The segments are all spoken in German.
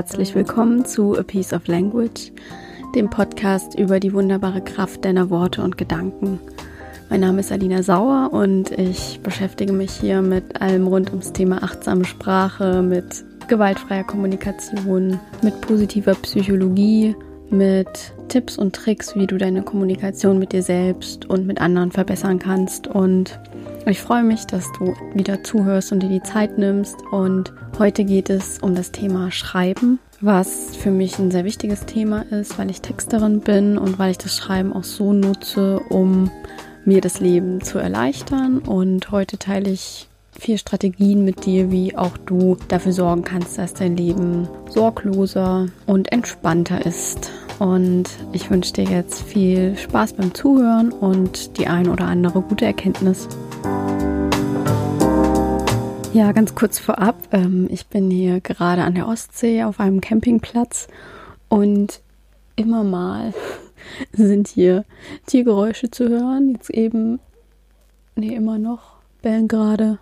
Herzlich willkommen zu A Piece of Language, dem Podcast über die wunderbare Kraft deiner Worte und Gedanken. Mein Name ist Alina Sauer und ich beschäftige mich hier mit allem rund ums Thema achtsame Sprache, mit gewaltfreier Kommunikation, mit positiver Psychologie, mit Tipps und Tricks, wie du deine Kommunikation mit dir selbst und mit anderen verbessern kannst. Und ich freue mich, dass du wieder zuhörst und dir die Zeit nimmst. Und heute geht es um das Thema Schreiben, was für mich ein sehr wichtiges Thema ist, weil ich Texterin bin und weil ich das Schreiben auch so nutze, um mir das Leben zu erleichtern. Und heute teile ich vier Strategien mit dir, wie auch du dafür sorgen kannst, dass dein Leben sorgloser und entspannter ist. Und ich wünsche dir jetzt viel Spaß beim Zuhören und die ein oder andere gute Erkenntnis. Ja, ganz kurz vorab. Ähm, ich bin hier gerade an der Ostsee auf einem Campingplatz und immer mal sind hier Tiergeräusche zu hören. Jetzt eben, nee, immer noch bellen gerade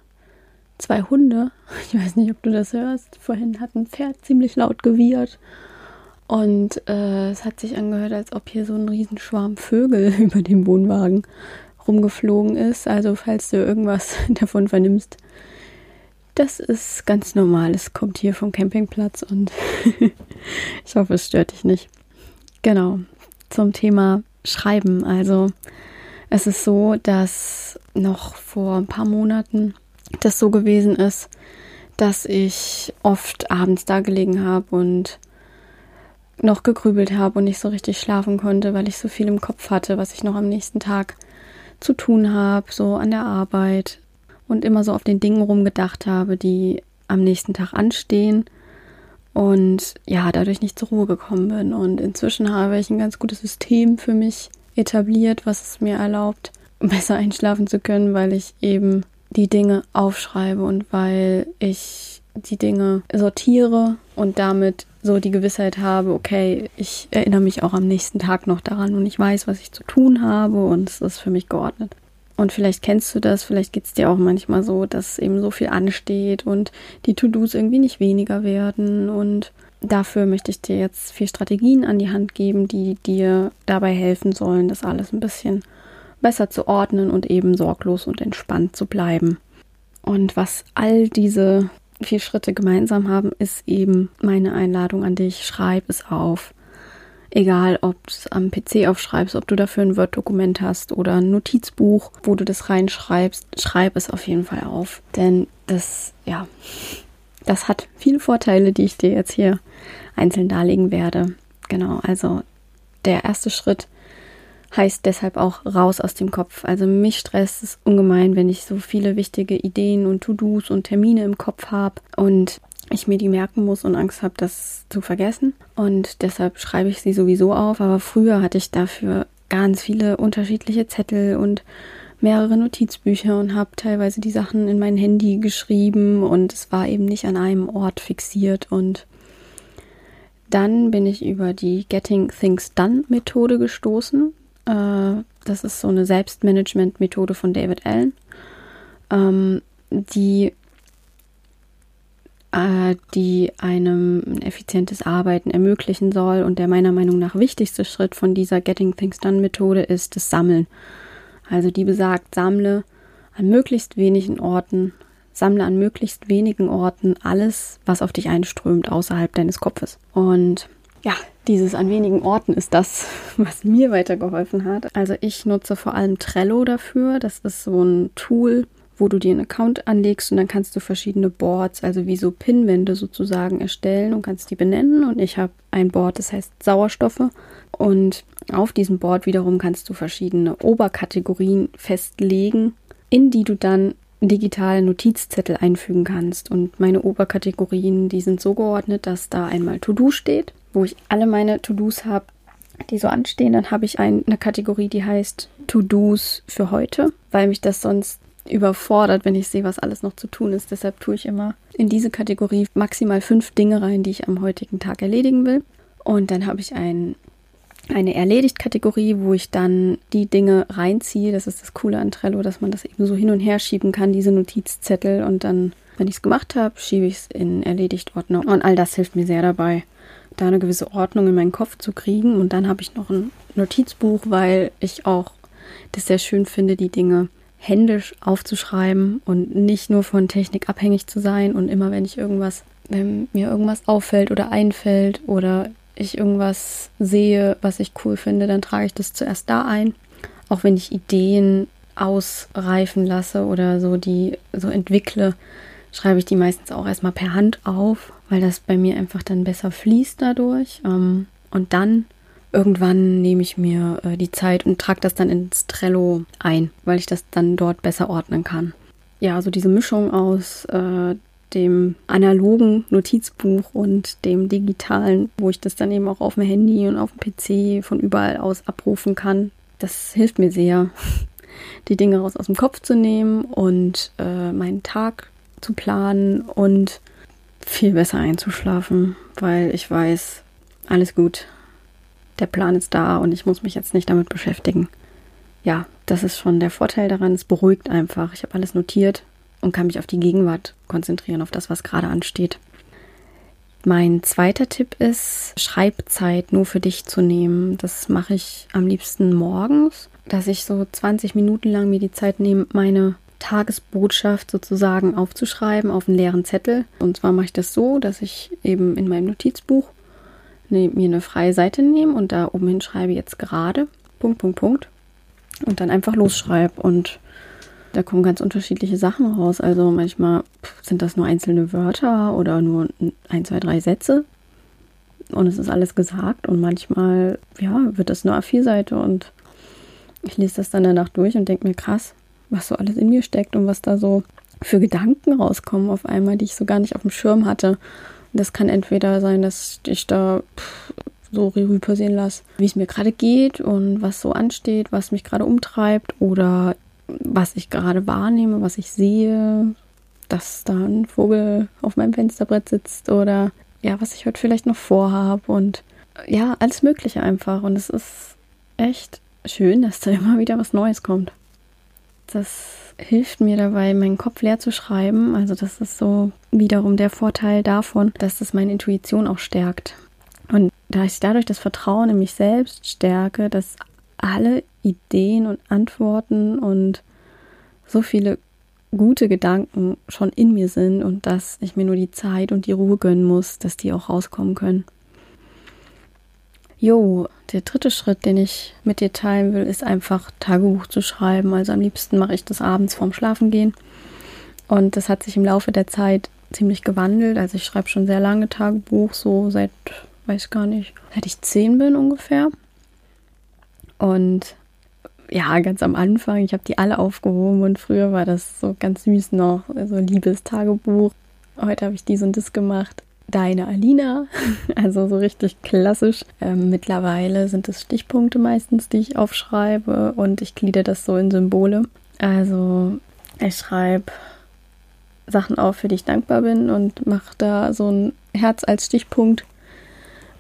zwei Hunde. Ich weiß nicht, ob du das hörst. Vorhin hat ein Pferd ziemlich laut gewiehert. Und äh, es hat sich angehört, als ob hier so ein Riesenschwarm Vögel über dem Wohnwagen rumgeflogen ist. Also falls du irgendwas davon vernimmst, das ist ganz normal. Es kommt hier vom Campingplatz und ich hoffe, es stört dich nicht. Genau, zum Thema Schreiben. Also es ist so, dass noch vor ein paar Monaten das so gewesen ist, dass ich oft abends da gelegen habe und noch gegrübelt habe und nicht so richtig schlafen konnte, weil ich so viel im Kopf hatte, was ich noch am nächsten Tag zu tun habe, so an der Arbeit und immer so auf den Dingen rumgedacht habe, die am nächsten Tag anstehen und ja, dadurch nicht zur Ruhe gekommen bin. Und inzwischen habe ich ein ganz gutes System für mich etabliert, was es mir erlaubt, besser einschlafen zu können, weil ich eben die Dinge aufschreibe und weil ich die Dinge sortiere und damit so die Gewissheit habe, okay, ich erinnere mich auch am nächsten Tag noch daran und ich weiß, was ich zu tun habe und es ist für mich geordnet. Und vielleicht kennst du das, vielleicht geht es dir auch manchmal so, dass eben so viel ansteht und die To-Dos irgendwie nicht weniger werden. Und dafür möchte ich dir jetzt vier Strategien an die Hand geben, die dir dabei helfen sollen, das alles ein bisschen besser zu ordnen und eben sorglos und entspannt zu bleiben. Und was all diese vier Schritte gemeinsam haben, ist eben meine Einladung an dich. Schreib es auf. Egal, ob du es am PC aufschreibst, ob du dafür ein Word-Dokument hast oder ein Notizbuch, wo du das reinschreibst, schreib es auf jeden Fall auf. Denn das, ja, das hat viele Vorteile, die ich dir jetzt hier einzeln darlegen werde. Genau, also der erste Schritt heißt deshalb auch raus aus dem Kopf. Also mich stresst es ungemein, wenn ich so viele wichtige Ideen und To-Dos und Termine im Kopf habe und ich mir die merken muss und Angst habe, das zu vergessen. Und deshalb schreibe ich sie sowieso auf. Aber früher hatte ich dafür ganz viele unterschiedliche Zettel und mehrere Notizbücher und habe teilweise die Sachen in mein Handy geschrieben und es war eben nicht an einem Ort fixiert und dann bin ich über die Getting Things Done Methode gestoßen. Äh, das ist so eine Selbstmanagement-Methode von David Allen, ähm, die, die einem ein effizientes Arbeiten ermöglichen soll. Und der meiner Meinung nach wichtigste Schritt von dieser Getting Things Done-Methode ist das Sammeln. Also die besagt, sammle an möglichst wenigen Orten, sammle an möglichst wenigen Orten alles, was auf dich einströmt außerhalb deines Kopfes. Und ja, dieses an wenigen Orten ist das, was mir weitergeholfen hat. Also ich nutze vor allem Trello dafür. Das ist so ein Tool, wo du dir einen Account anlegst und dann kannst du verschiedene Boards, also wie so Pinwände sozusagen erstellen und kannst die benennen. Und ich habe ein Board, das heißt Sauerstoffe. Und auf diesem Board wiederum kannst du verschiedene Oberkategorien festlegen, in die du dann digitale Notizzettel einfügen kannst. Und meine Oberkategorien, die sind so geordnet, dass da einmal To-Do steht wo ich alle meine To-Dos habe, die so anstehen. Dann habe ich ein, eine Kategorie, die heißt To-Dos für heute, weil mich das sonst überfordert, wenn ich sehe, was alles noch zu tun ist. Deshalb tue ich immer in diese Kategorie maximal fünf Dinge rein, die ich am heutigen Tag erledigen will. Und dann habe ich ein eine Erledigt-Kategorie, wo ich dann die Dinge reinziehe. Das ist das Coole an Trello, dass man das eben so hin und her schieben kann, diese Notizzettel. Und dann, wenn ich es gemacht habe, schiebe ich es in Erledigt-Ordner. Und all das hilft mir sehr dabei, da eine gewisse Ordnung in meinen Kopf zu kriegen. Und dann habe ich noch ein Notizbuch, weil ich auch das sehr schön finde, die Dinge händisch aufzuschreiben und nicht nur von Technik abhängig zu sein. Und immer wenn ich irgendwas, wenn mir irgendwas auffällt oder einfällt oder ich irgendwas sehe, was ich cool finde, dann trage ich das zuerst da ein. Auch wenn ich Ideen ausreifen lasse oder so die so entwickle, schreibe ich die meistens auch erstmal per Hand auf, weil das bei mir einfach dann besser fließt dadurch. Ähm, und dann irgendwann nehme ich mir äh, die Zeit und trage das dann ins Trello ein, weil ich das dann dort besser ordnen kann. Ja, so also diese Mischung aus äh, dem analogen Notizbuch und dem digitalen, wo ich das dann eben auch auf dem Handy und auf dem PC von überall aus abrufen kann. Das hilft mir sehr, die Dinge raus aus dem Kopf zu nehmen und äh, meinen Tag zu planen und viel besser einzuschlafen, weil ich weiß, alles gut, der Plan ist da und ich muss mich jetzt nicht damit beschäftigen. Ja, das ist schon der Vorteil daran. Es beruhigt einfach. Ich habe alles notiert und kann mich auf die Gegenwart konzentrieren, auf das, was gerade ansteht. Mein zweiter Tipp ist, Schreibzeit nur für dich zu nehmen. Das mache ich am liebsten morgens, dass ich so 20 Minuten lang mir die Zeit nehme, meine Tagesbotschaft sozusagen aufzuschreiben auf einen leeren Zettel. Und zwar mache ich das so, dass ich eben in meinem Notizbuch ne, mir eine freie Seite nehme und da oben hinschreibe jetzt gerade Punkt, Punkt, Punkt und dann einfach losschreibe und da kommen ganz unterschiedliche Sachen raus. Also manchmal sind das nur einzelne Wörter oder nur ein, zwei, drei Sätze und es ist alles gesagt und manchmal ja, wird das eine A4-Seite und ich lese das dann danach durch und denke mir krass, was so alles in mir steckt und was da so für Gedanken rauskommen auf einmal, die ich so gar nicht auf dem Schirm hatte. Das kann entweder sein, dass ich da so Revue passieren lasse, wie es mir gerade geht und was so ansteht, was mich gerade umtreibt oder was ich gerade wahrnehme, was ich sehe, dass da ein Vogel auf meinem Fensterbrett sitzt oder ja, was ich heute vielleicht noch vorhabe und ja, alles Mögliche einfach. Und es ist echt schön, dass da immer wieder was Neues kommt. Das hilft mir dabei, meinen Kopf leer zu schreiben. Also das ist so wiederum der Vorteil davon, dass das meine Intuition auch stärkt. Und da ich dadurch das Vertrauen in mich selbst stärke, dass alle Ideen und Antworten und so viele gute Gedanken schon in mir sind und dass ich mir nur die Zeit und die Ruhe gönnen muss, dass die auch rauskommen können. Jo, der dritte Schritt, den ich mit dir teilen will, ist einfach Tagebuch zu schreiben. Also am liebsten mache ich das abends vorm Schlafengehen. Und das hat sich im Laufe der Zeit ziemlich gewandelt. Also ich schreibe schon sehr lange Tagebuch, so seit, weiß gar nicht, seit ich zehn bin ungefähr. Und ja, ganz am Anfang, ich habe die alle aufgehoben und früher war das so ganz süß noch, so also Liebestagebuch. Heute habe ich dies und das gemacht deine Alina. Also so richtig klassisch. Ähm, mittlerweile sind es Stichpunkte meistens, die ich aufschreibe und ich glieder das so in Symbole. Also ich schreibe Sachen auf, für die ich dankbar bin und mache da so ein Herz als Stichpunkt.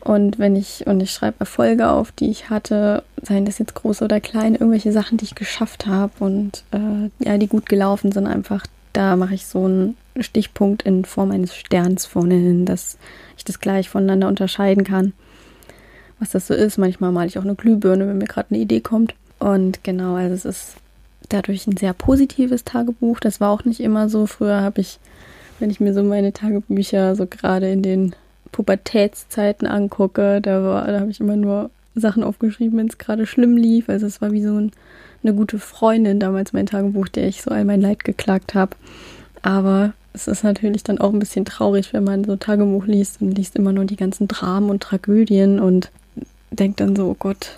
Und wenn ich, und ich schreibe Erfolge auf, die ich hatte, seien das jetzt groß oder klein, irgendwelche Sachen, die ich geschafft habe und äh, ja, die gut gelaufen sind, einfach da mache ich so einen Stichpunkt in Form eines Sterns vorne hin, dass ich das gleich voneinander unterscheiden kann. Was das so ist. Manchmal male ich auch eine Glühbirne, wenn mir gerade eine Idee kommt. Und genau, also es ist dadurch ein sehr positives Tagebuch. Das war auch nicht immer so. Früher habe ich, wenn ich mir so meine Tagebücher so gerade in den Pubertätszeiten angucke, da, da habe ich immer nur Sachen aufgeschrieben, wenn es gerade schlimm lief. Also es war wie so ein eine gute Freundin damals mein Tagebuch, der ich so all mein Leid geklagt habe. Aber es ist natürlich dann auch ein bisschen traurig, wenn man so Tagebuch liest und liest immer nur die ganzen Dramen und Tragödien und denkt dann so, oh Gott,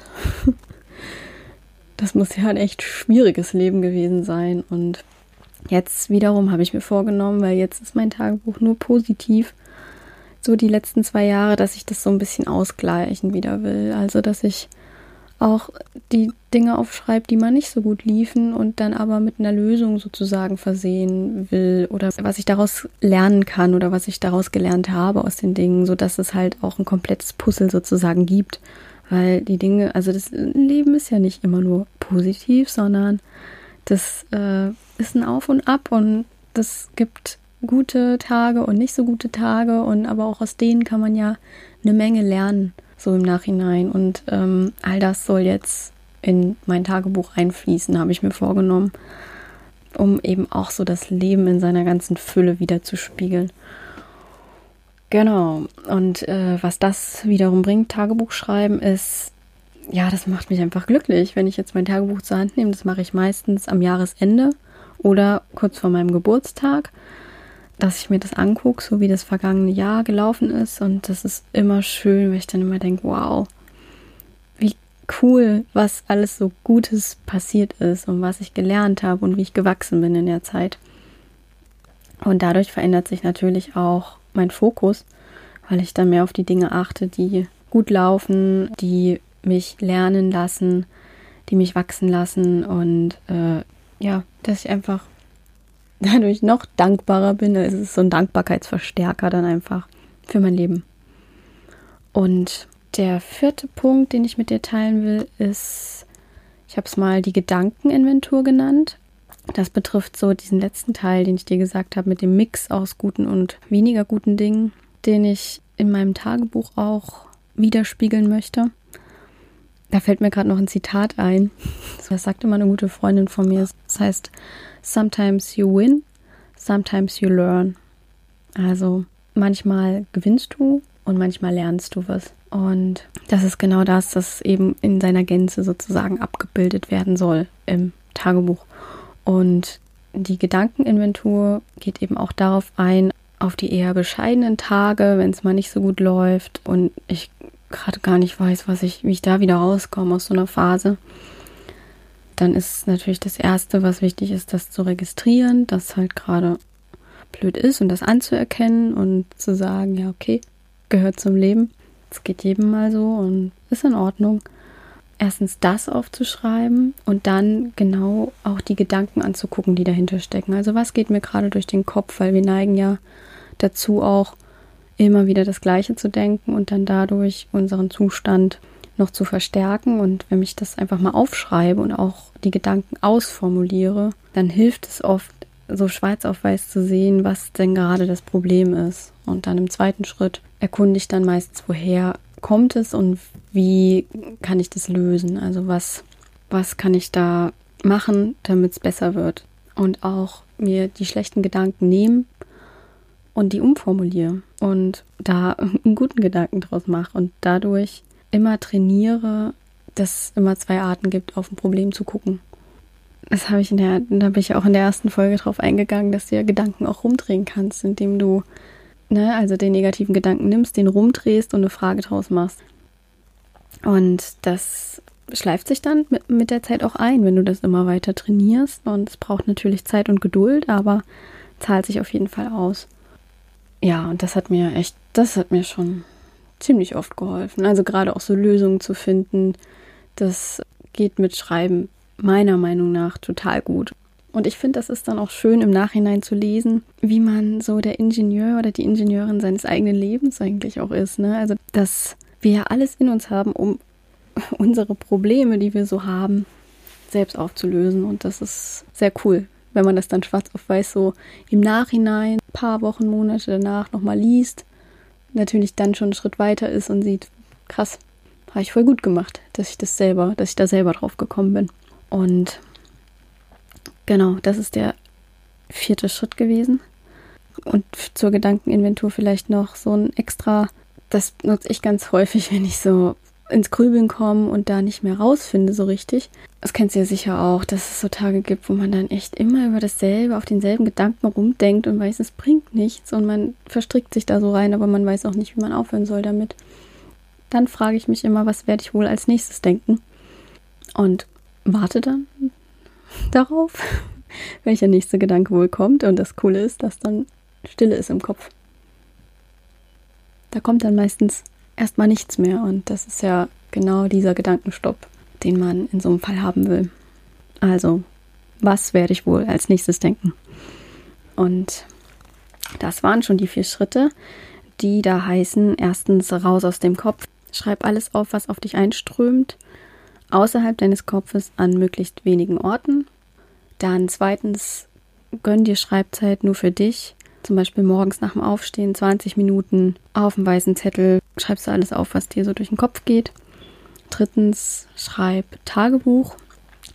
das muss ja ein echt schwieriges Leben gewesen sein. Und jetzt wiederum habe ich mir vorgenommen, weil jetzt ist mein Tagebuch nur positiv, so die letzten zwei Jahre, dass ich das so ein bisschen ausgleichen wieder will. Also, dass ich auch die Dinge aufschreibt, die man nicht so gut liefen und dann aber mit einer Lösung sozusagen versehen will oder was ich daraus lernen kann oder was ich daraus gelernt habe aus den Dingen, so dass es halt auch ein komplettes Puzzle sozusagen gibt, weil die Dinge, also das Leben ist ja nicht immer nur positiv, sondern das äh, ist ein Auf und Ab und das gibt gute Tage und nicht so gute Tage und aber auch aus denen kann man ja eine Menge lernen, so im Nachhinein. Und ähm, all das soll jetzt in mein Tagebuch einfließen, habe ich mir vorgenommen, um eben auch so das Leben in seiner ganzen Fülle wieder zu spiegeln. Genau. Und äh, was das wiederum bringt, Tagebuch schreiben, ist, ja, das macht mich einfach glücklich, wenn ich jetzt mein Tagebuch zur Hand nehme. Das mache ich meistens am Jahresende oder kurz vor meinem Geburtstag, dass ich mir das angucke, so wie das vergangene Jahr gelaufen ist. Und das ist immer schön, weil ich dann immer denke, wow, wie cool, was alles so Gutes passiert ist und was ich gelernt habe und wie ich gewachsen bin in der Zeit. Und dadurch verändert sich natürlich auch mein Fokus, weil ich dann mehr auf die Dinge achte, die gut laufen, die mich lernen lassen, die mich wachsen lassen und äh, ja, dass ich einfach dadurch noch dankbarer bin. Es ist so ein Dankbarkeitsverstärker dann einfach für mein Leben. Und der vierte Punkt, den ich mit dir teilen will, ist, ich habe es mal die Gedankeninventur genannt. Das betrifft so diesen letzten Teil, den ich dir gesagt habe, mit dem Mix aus guten und weniger guten Dingen, den ich in meinem Tagebuch auch widerspiegeln möchte. Da fällt mir gerade noch ein Zitat ein. Das sagt immer eine gute Freundin von mir. Das heißt, sometimes you win, sometimes you learn. Also manchmal gewinnst du und manchmal lernst du was. Und das ist genau das, das eben in seiner Gänze sozusagen abgebildet werden soll im Tagebuch. Und die Gedankeninventur geht eben auch darauf ein, auf die eher bescheidenen Tage, wenn es mal nicht so gut läuft und ich gerade gar nicht weiß, was ich, wie ich da wieder rauskomme aus so einer Phase. Dann ist natürlich das Erste, was wichtig ist, das zu registrieren, dass halt gerade blöd ist und das anzuerkennen und zu sagen, ja, okay, gehört zum Leben. Es geht jedem mal so und ist in Ordnung erstens das aufzuschreiben und dann genau auch die Gedanken anzugucken, die dahinter stecken. Also was geht mir gerade durch den Kopf, weil wir neigen ja dazu auch immer wieder das Gleiche zu denken und dann dadurch unseren Zustand noch zu verstärken. Und wenn ich das einfach mal aufschreibe und auch die Gedanken ausformuliere, dann hilft es oft, so schwarz auf weiß zu sehen, was denn gerade das Problem ist. Und dann im zweiten Schritt erkunde ich dann meistens, woher kommt es und wie kann ich das lösen? Also was, was kann ich da machen, damit es besser wird? Und auch mir die schlechten Gedanken nehmen und die umformuliere und da einen guten Gedanken draus mache und dadurch immer trainiere, dass es immer zwei Arten gibt, auf ein Problem zu gucken. Das habe ich in der, da bin ich auch in der ersten Folge drauf eingegangen, dass du ja Gedanken auch rumdrehen kannst, indem du ne, also den negativen Gedanken nimmst, den rumdrehst und eine Frage draus machst. Und das schleift sich dann mit, mit der Zeit auch ein, wenn du das immer weiter trainierst. Und es braucht natürlich Zeit und Geduld, aber zahlt sich auf jeden Fall aus. Ja, und das hat mir echt, das hat mir schon ziemlich oft geholfen. Also gerade auch so Lösungen zu finden, das geht mit Schreiben meiner Meinung nach total gut. Und ich finde, das ist dann auch schön im Nachhinein zu lesen, wie man so der Ingenieur oder die Ingenieurin seines eigenen Lebens eigentlich auch ist. Ne? Also, dass wir ja alles in uns haben, um unsere Probleme, die wir so haben, selbst aufzulösen. Und das ist sehr cool, wenn man das dann schwarz auf weiß so im Nachhinein, ein paar Wochen, Monate danach nochmal liest. Natürlich dann schon einen Schritt weiter ist und sieht, krass, habe ich voll gut gemacht, dass ich das selber, dass ich da selber drauf gekommen bin. Und Genau, das ist der vierte Schritt gewesen. Und zur Gedankeninventur vielleicht noch so ein extra, das nutze ich ganz häufig, wenn ich so ins Grübeln komme und da nicht mehr rausfinde so richtig. Das kennst du ja sicher auch, dass es so Tage gibt, wo man dann echt immer über dasselbe, auf denselben Gedanken rumdenkt und weiß, es bringt nichts und man verstrickt sich da so rein, aber man weiß auch nicht, wie man aufhören soll damit. Dann frage ich mich immer, was werde ich wohl als nächstes denken? Und warte dann darauf, welcher nächste Gedanke wohl kommt. Und das Coole ist, dass dann Stille ist im Kopf. Da kommt dann meistens erstmal nichts mehr. Und das ist ja genau dieser Gedankenstopp, den man in so einem Fall haben will. Also, was werde ich wohl als nächstes denken? Und das waren schon die vier Schritte, die da heißen, erstens raus aus dem Kopf, Schreib alles auf, was auf dich einströmt, außerhalb deines Kopfes an möglichst wenigen Orten. Dann zweitens, gönn dir Schreibzeit nur für dich. Zum Beispiel morgens nach dem Aufstehen 20 Minuten auf dem weißen Zettel schreibst du alles auf, was dir so durch den Kopf geht. Drittens, schreib Tagebuch.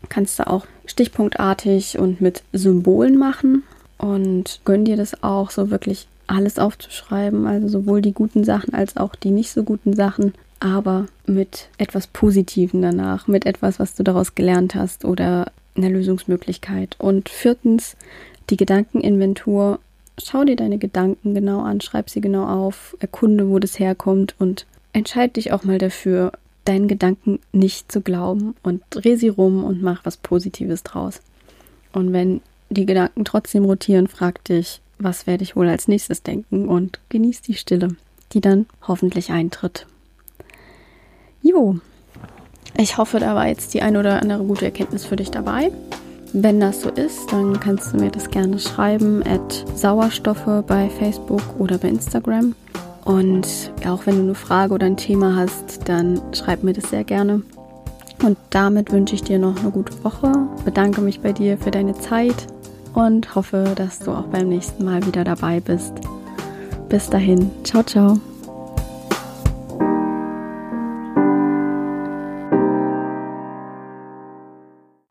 Kannst du auch stichpunktartig und mit Symbolen machen. Und gönn dir das auch, so wirklich alles aufzuschreiben. Also sowohl die guten Sachen als auch die nicht so guten Sachen. Aber mit etwas Positiven danach, mit etwas, was du daraus gelernt hast oder einer Lösungsmöglichkeit. Und viertens, die Gedankeninventur. Schau dir deine Gedanken genau an, schreib sie genau auf, erkunde, wo das herkommt und entscheide dich auch mal dafür, deinen Gedanken nicht zu glauben und dreh sie rum und mach was Positives draus. Und wenn die Gedanken trotzdem rotieren, frag dich, was werde ich wohl als nächstes denken und genieß die Stille, die dann hoffentlich eintritt. Jo, ich hoffe, da war jetzt die ein oder andere gute Erkenntnis für dich dabei. Wenn das so ist, dann kannst du mir das gerne schreiben at Sauerstoffe bei Facebook oder bei Instagram. Und auch wenn du eine Frage oder ein Thema hast, dann schreib mir das sehr gerne. Und damit wünsche ich dir noch eine gute Woche, bedanke mich bei dir für deine Zeit und hoffe, dass du auch beim nächsten Mal wieder dabei bist. Bis dahin, ciao, ciao.